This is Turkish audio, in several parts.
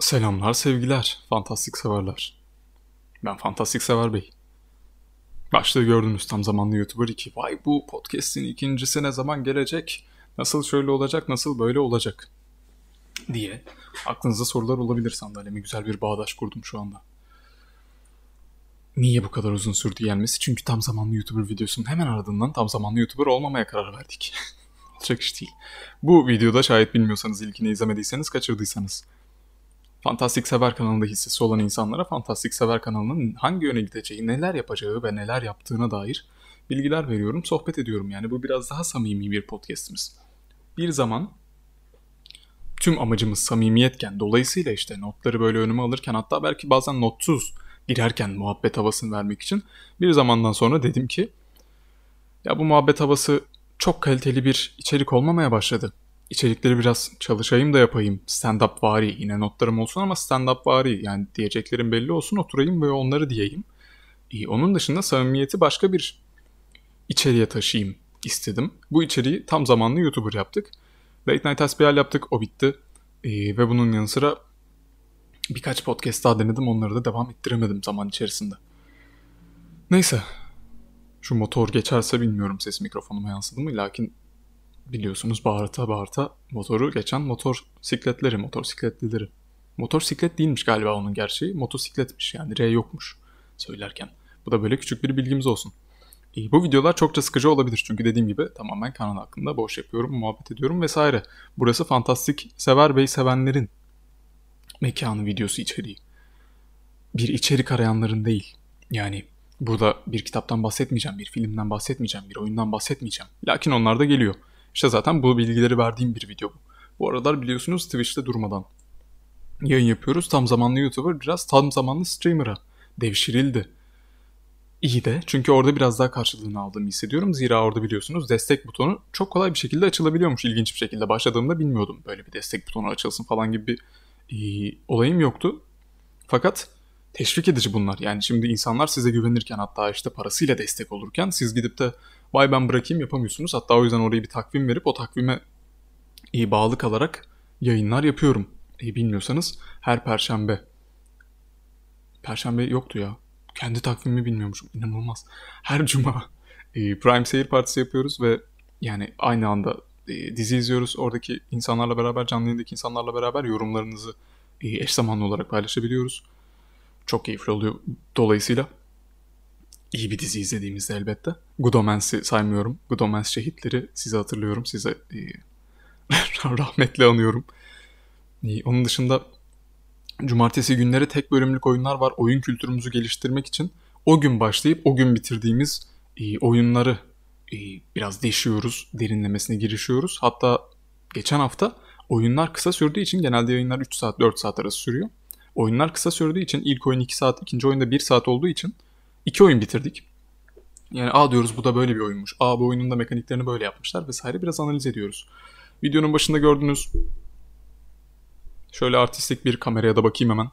Selamlar sevgiler, fantastik severler. Ben fantastik sever bey. Başta gördünüz tam zamanlı YouTuber 2. Vay bu podcast'in ikincisi ne zaman gelecek? Nasıl şöyle olacak, nasıl böyle olacak? Diye aklınızda sorular olabilir sandalyeme. Güzel bir bağdaş kurdum şu anda. Niye bu kadar uzun sürdü gelmesi? Çünkü tam zamanlı YouTuber videosunun hemen ardından tam zamanlı YouTuber olmamaya karar verdik. Olacak iş değil. Bu videoda şayet bilmiyorsanız ilkini izlemediyseniz kaçırdıysanız Fantastik Sever kanalında hissesi olan insanlara Fantastik Sever kanalının hangi yöne gideceği, neler yapacağı ve neler yaptığına dair bilgiler veriyorum, sohbet ediyorum. Yani bu biraz daha samimi bir podcastimiz. Bir zaman tüm amacımız samimiyetken, dolayısıyla işte notları böyle önüme alırken hatta belki bazen notsuz girerken muhabbet havasını vermek için bir zamandan sonra dedim ki ya bu muhabbet havası çok kaliteli bir içerik olmamaya başladı içerikleri biraz çalışayım da yapayım. Stand-up vari yine notlarım olsun ama stand-up vari yani diyeceklerim belli olsun oturayım ve onları diyeyim. Ee, onun dışında samimiyeti başka bir içeriye taşıyayım istedim. Bu içeriği tam zamanlı YouTuber yaptık. Late Night SBL yaptık o bitti. Ee, ve bunun yanı sıra birkaç podcast daha denedim onları da devam ettiremedim zaman içerisinde. Neyse. Şu motor geçerse bilmiyorum ses mikrofonuma yansıdı mı lakin biliyorsunuz bağırta bağırta motoru geçen motor sikletleri, motosikletlileri. Motosiklet değilmiş galiba onun gerçeği. Motosikletmiş yani R yokmuş söylerken. Bu da böyle küçük bir bilgimiz olsun. İyi, bu videolar çokça sıkıcı olabilir çünkü dediğim gibi tamamen kanal hakkında boş yapıyorum, muhabbet ediyorum vesaire. Burası fantastik sever bey sevenlerin mekanı videosu içeriği. Bir içerik arayanların değil. Yani burada bir kitaptan bahsetmeyeceğim, bir filmden bahsetmeyeceğim, bir oyundan bahsetmeyeceğim. Lakin onlar da geliyor. İşte zaten bu bilgileri verdiğim bir video bu. Bu aralar biliyorsunuz Twitch'te durmadan yayın yapıyoruz. Tam zamanlı YouTuber biraz tam zamanlı streamer'a devşirildi. İyi de çünkü orada biraz daha karşılığını aldığımı hissediyorum. Zira orada biliyorsunuz destek butonu çok kolay bir şekilde açılabiliyormuş ilginç bir şekilde. Başladığımda bilmiyordum böyle bir destek butonu açılsın falan gibi bir e, olayım yoktu. Fakat teşvik edici bunlar. Yani şimdi insanlar size güvenirken hatta işte parasıyla destek olurken siz gidip de vay ben bırakayım yapamıyorsunuz. Hatta o yüzden oraya bir takvim verip o takvime iyi bağlı kalarak yayınlar yapıyorum. E, bilmiyorsanız her perşembe. Perşembe yoktu ya. Kendi takvimimi bilmiyormuşum. İnanılmaz. Her cuma e, Prime Seyir Partisi yapıyoruz ve yani aynı anda e, dizi izliyoruz. Oradaki insanlarla beraber, canlı yayındaki insanlarla beraber yorumlarınızı e, eş zamanlı olarak paylaşabiliyoruz. Çok keyifli oluyor dolayısıyla iyi bir dizi izlediğimizde elbette. Good Omen's'i saymıyorum. Good Omens şehitleri size hatırlıyorum. Size e, rahmetle anıyorum. E, onun dışında cumartesi günleri tek bölümlük oyunlar var. Oyun kültürümüzü geliştirmek için o gün başlayıp o gün bitirdiğimiz e, oyunları e, biraz deşiyoruz. Derinlemesine girişiyoruz. Hatta geçen hafta oyunlar kısa sürdüğü için genelde yayınlar 3 saat 4 saat arası sürüyor. Oyunlar kısa sürdüğü için ilk oyun 2 saat, ikinci oyunda 1 saat olduğu için İki oyun bitirdik. Yani a diyoruz bu da böyle bir oyunmuş. A bu oyunun da mekaniklerini böyle yapmışlar vesaire biraz analiz ediyoruz. Videonun başında gördünüz. Şöyle artistik bir kameraya da bakayım hemen.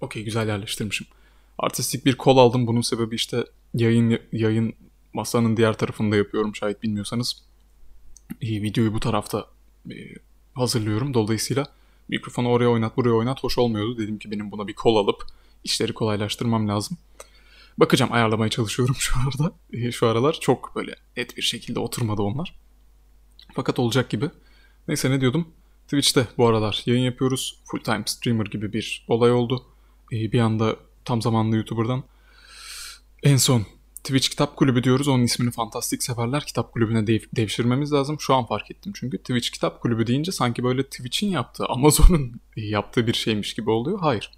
Okey güzel yerleştirmişim. Artistik bir kol aldım. Bunun sebebi işte yayın yayın masanın diğer tarafında yapıyorum şayet bilmiyorsanız. İyi, videoyu bu tarafta e, hazırlıyorum. Dolayısıyla mikrofonu oraya oynat buraya oynat hoş olmuyordu. Dedim ki benim buna bir kol alıp işleri kolaylaştırmam lazım. Bakacağım ayarlamaya çalışıyorum şu arada. E, şu aralar çok böyle net bir şekilde oturmadı onlar. Fakat olacak gibi. Neyse ne diyordum? Twitch'te bu aralar yayın yapıyoruz. Full time streamer gibi bir olay oldu. E, bir anda tam zamanlı YouTuber'dan. En son Twitch Kitap Kulübü diyoruz. Onun ismini Fantastik Severler Kitap Kulübü'ne dev, devşirmemiz lazım. Şu an fark ettim çünkü. Twitch Kitap Kulübü deyince sanki böyle Twitch'in yaptığı, Amazon'un yaptığı bir şeymiş gibi oluyor. Hayır.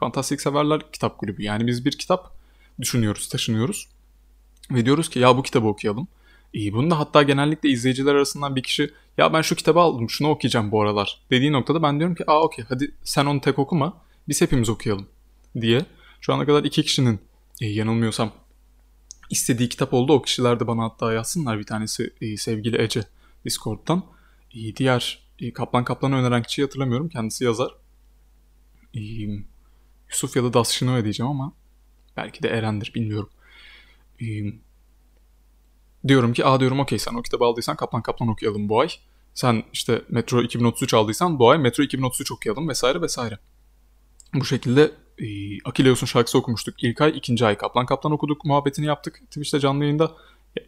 Fantastik Severler Kitap Kulübü. Yani biz bir kitap düşünüyoruz, taşınıyoruz. Ve diyoruz ki ya bu kitabı okuyalım. İyi bunu da hatta genellikle izleyiciler arasından bir kişi ya ben şu kitabı aldım şunu okuyacağım bu aralar dediği noktada ben diyorum ki aa okey hadi sen onu tek okuma biz hepimiz okuyalım diye. Şu ana kadar iki kişinin e, yanılmıyorsam istediği kitap oldu. O kişiler de bana hatta yazsınlar. Bir tanesi e, sevgili Ece Discord'dan. E, diğer e, Kaplan Kaplan'ı öneren kişiyi hatırlamıyorum. Kendisi yazar. E, Yusuf ya da Dasşino'ya diyeceğim ama belki de Eren'dir bilmiyorum. Ee, Diyorum ki aa diyorum okey sen o kitabı aldıysan Kaplan Kaplan okuyalım bu ay. Sen işte Metro 2033 aldıysan bu ay Metro 2033 okuyalım vesaire vesaire. Bu şekilde e, Akileus'un şarkısı okumuştuk ilk ay. ikinci ay Kaplan Kaplan okuduk. Muhabbetini yaptık Twitch'te canlı yayında.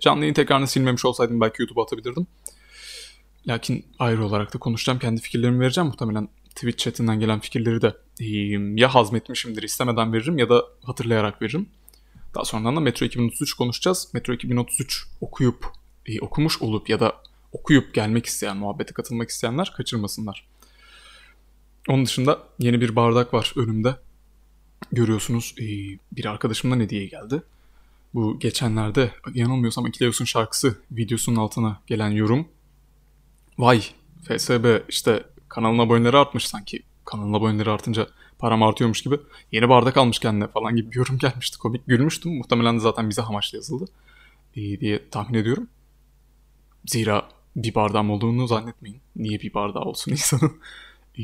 Canlı yayın tekrarını silmemiş olsaydım belki YouTube'a atabilirdim. Lakin ayrı olarak da konuşacağım. Kendi fikirlerimi vereceğim. Muhtemelen Twitch chatinden gelen fikirleri de e, ya hazmetmişimdir istemeden veririm ya da hatırlayarak veririm. Daha sonradan da Metro 2033 konuşacağız. Metro 2033 okuyup, e, okumuş olup ya da okuyup gelmek isteyen, muhabbete katılmak isteyenler kaçırmasınlar. Onun dışında yeni bir bardak var önümde. Görüyorsunuz e, bir arkadaşımdan hediye geldi. Bu geçenlerde yanılmıyorsam Akileus'un şarkısı videosunun altına gelen yorum. Vay FSB işte kanalın aboneleri artmış sanki. Kanalın aboneleri artınca param artıyormuş gibi. Yeni bardak almış kendine falan gibi bir yorum gelmişti. Komik gülmüştüm. Muhtemelen de zaten bize hamaçlı yazıldı e, diye tahmin ediyorum. Zira bir bardağım olduğunu zannetmeyin. Niye bir bardağı olsun insanın? e,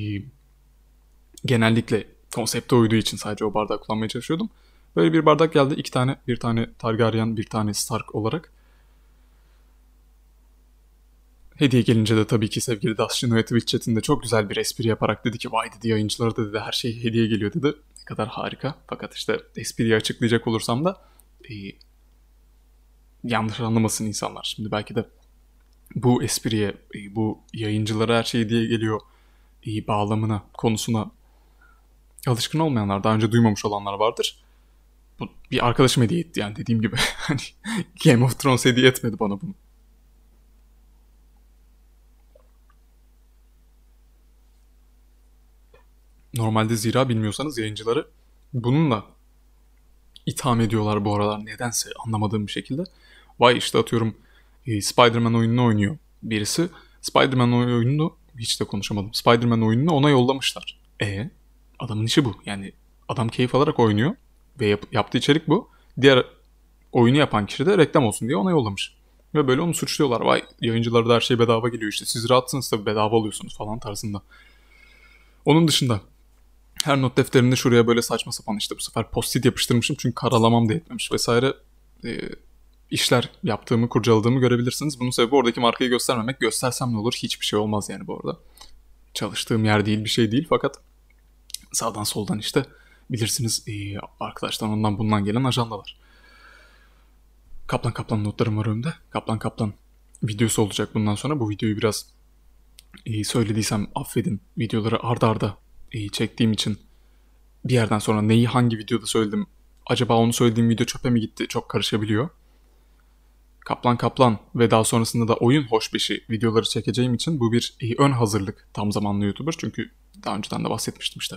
genellikle konsepte uyduğu için sadece o bardağı kullanmaya çalışıyordum. Böyle bir bardak geldi. iki tane, bir tane Targaryen, bir tane Stark olarak. Hediye gelince de tabii ki sevgili Dustin Twitch chatinde çok güzel bir espri yaparak dedi ki vay dedi yayıncılara da dedi her şey hediye geliyor dedi. Ne kadar harika. Fakat işte espriyi açıklayacak olursam da e, yanlış anlamasın insanlar. Şimdi belki de bu espriye, e, bu yayıncılara her şey hediye geliyor e, bağlamına, konusuna alışkın olmayanlar, daha önce duymamış olanlar vardır. Bu bir arkadaşım hediye etti yani dediğim gibi. Hani Game of Thrones hediye etmedi bana bunu. Normalde zira bilmiyorsanız yayıncıları bununla itham ediyorlar bu aralar nedense anlamadığım bir şekilde. Vay işte atıyorum e, Spider-Man oyununu oynuyor birisi. Spider-Man oyununu hiç de konuşamadım. Spider-Man oyununu ona yollamışlar. E adamın işi bu. Yani adam keyif alarak oynuyor ve yap, yaptığı içerik bu. Diğer oyunu yapan kişi de reklam olsun diye ona yollamış. Ve böyle onu suçluyorlar. Vay yayıncılara da her şey bedava geliyor işte. Siz rahatsınız tabii bedava alıyorsunuz falan tarzında. Onun dışında her not defterinde şuraya böyle saçma sapan işte bu sefer post-it yapıştırmışım çünkü karalamam da yetmemiş vesaire e, işler yaptığımı, kurcaladığımı görebilirsiniz. Bunun sebebi oradaki markayı göstermemek. Göstersem ne olur? Hiçbir şey olmaz yani bu arada. Çalıştığım yer değil bir şey değil fakat sağdan soldan işte bilirsiniz e, arkadaşlar ondan bundan gelen ajandalar. Kaplan Kaplan notlarım var önümde. Kaplan Kaplan videosu olacak bundan sonra. Bu videoyu biraz e, söylediysem affedin. Videoları ardarda arda e, çektiğim için bir yerden sonra neyi hangi videoda söyledim acaba onu söylediğim video çöpe mi gitti çok karışabiliyor. Kaplan Kaplan ve daha sonrasında da oyun hoş bir şey videoları çekeceğim için bu bir e, ön hazırlık tam zamanlı YouTuber. Çünkü daha önceden de bahsetmiştim işte.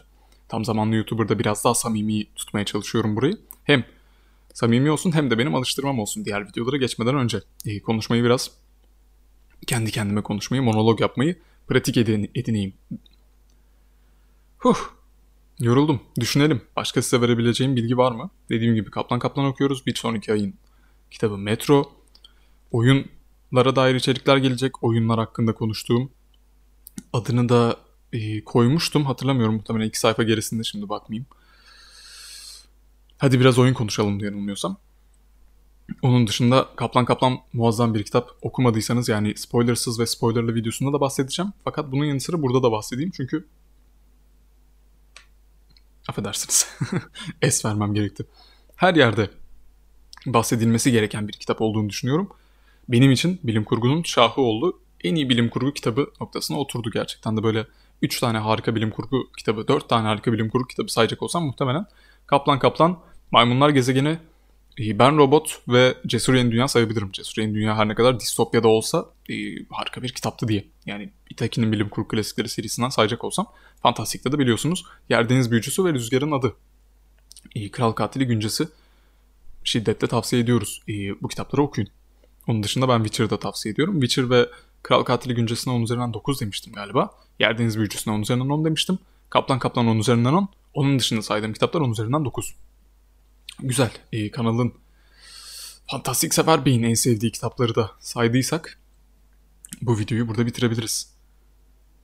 Tam zamanlı YouTuber'da biraz daha samimi tutmaya çalışıyorum burayı. Hem samimi olsun hem de benim alıştırmam olsun diğer videolara geçmeden önce. E, konuşmayı biraz kendi kendime konuşmayı, monolog yapmayı pratik edin, edineyim. Huh. Yoruldum. Düşünelim. Başka size verebileceğim bilgi var mı? Dediğim gibi Kaplan Kaplan okuyoruz. Bir sonraki ayın kitabı Metro. Oyunlara dair içerikler gelecek. Oyunlar hakkında konuştuğum. Adını da e, koymuştum. Hatırlamıyorum muhtemelen iki sayfa gerisinde şimdi bakmayayım. Hadi biraz oyun konuşalım diye yanılmıyorsam. Onun dışında Kaplan Kaplan muazzam bir kitap. Okumadıysanız yani spoilersız ve spoilerlı videosunda da bahsedeceğim. Fakat bunun yanı sıra burada da bahsedeyim çünkü affedersiniz es vermem gerekti. Her yerde bahsedilmesi gereken bir kitap olduğunu düşünüyorum. Benim için bilim kurgunun şahı oldu. En iyi bilim kurgu kitabı noktasına oturdu gerçekten de böyle 3 tane harika bilim kurgu kitabı, 4 tane harika bilim kurgu kitabı sayacak olsam muhtemelen Kaplan Kaplan, Maymunlar Gezegeni, e, Ben Robot ve Cesur Yeni Dünya sayabilirim. Cesur Yeni Dünya her ne kadar distopyada olsa e, harika bir kitaptı diye. Yani Itaki'nin bilim kurgu klasikleri serisinden sayacak olsam Fantastik'te de biliyorsunuz Yerdeniz Büyücüsü ve Rüzgar'ın adı. E, Kral Katili Güncesi şiddetle tavsiye ediyoruz. E, bu kitapları okuyun. Onun dışında ben Witcher'ı da tavsiye ediyorum. Witcher ve Kral Katili Güncesi'ne 10 üzerinden 9 demiştim galiba. Yerdeniz Büyücüsü'ne 10 üzerinden 10 demiştim. Kaplan Kaplan 10 üzerinden 10. Onun dışında saydığım kitaplar 10 üzerinden 9. Güzel. E, kanalın Fantastik Sefer Bey'in en sevdiği kitapları da saydıysak bu videoyu burada bitirebiliriz.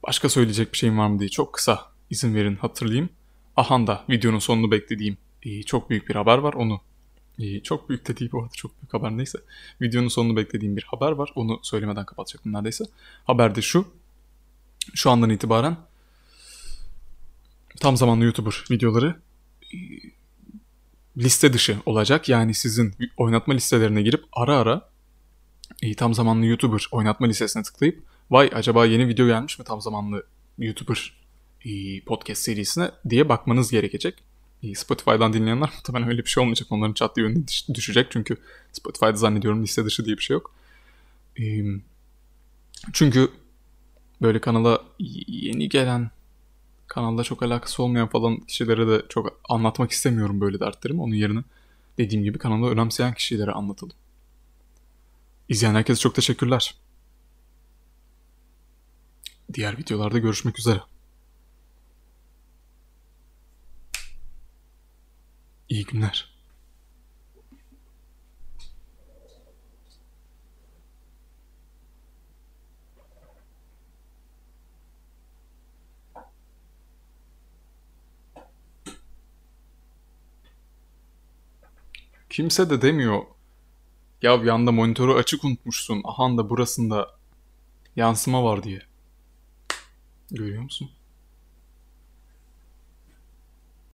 Başka söyleyecek bir şeyim var mı diye çok kısa izin verin hatırlayayım. Ahanda videonun sonunu beklediğim e, çok büyük bir haber var onu İyi, çok büyük de değil bu arada çok büyük haber neyse. Videonun sonunu beklediğim bir haber var. Onu söylemeden kapatacaktım neredeyse. Haber de şu. Şu andan itibaren tam zamanlı YouTuber videoları e, liste dışı olacak. Yani sizin oynatma listelerine girip ara ara e, tam zamanlı YouTuber oynatma listesine tıklayıp vay acaba yeni video gelmiş mi tam zamanlı YouTuber e, podcast serisine diye bakmanız gerekecek. Spotify'dan dinleyenler muhtemelen öyle bir şey olmayacak. Onların çatlı yönüne düşecek çünkü Spotify'da zannediyorum liste dışı diye bir şey yok. Çünkü böyle kanala yeni gelen kanalda çok alakası olmayan falan kişilere de çok anlatmak istemiyorum böyle dertlerimi. Onun yerine dediğim gibi kanalda önemseyen kişilere anlatalım. İzleyen herkese çok teşekkürler. Diğer videolarda görüşmek üzere. İyi günler. Kimse de demiyor. Ya yanda monitörü açık unutmuşsun. Aha da burasında yansıma var diye. Görüyor musun?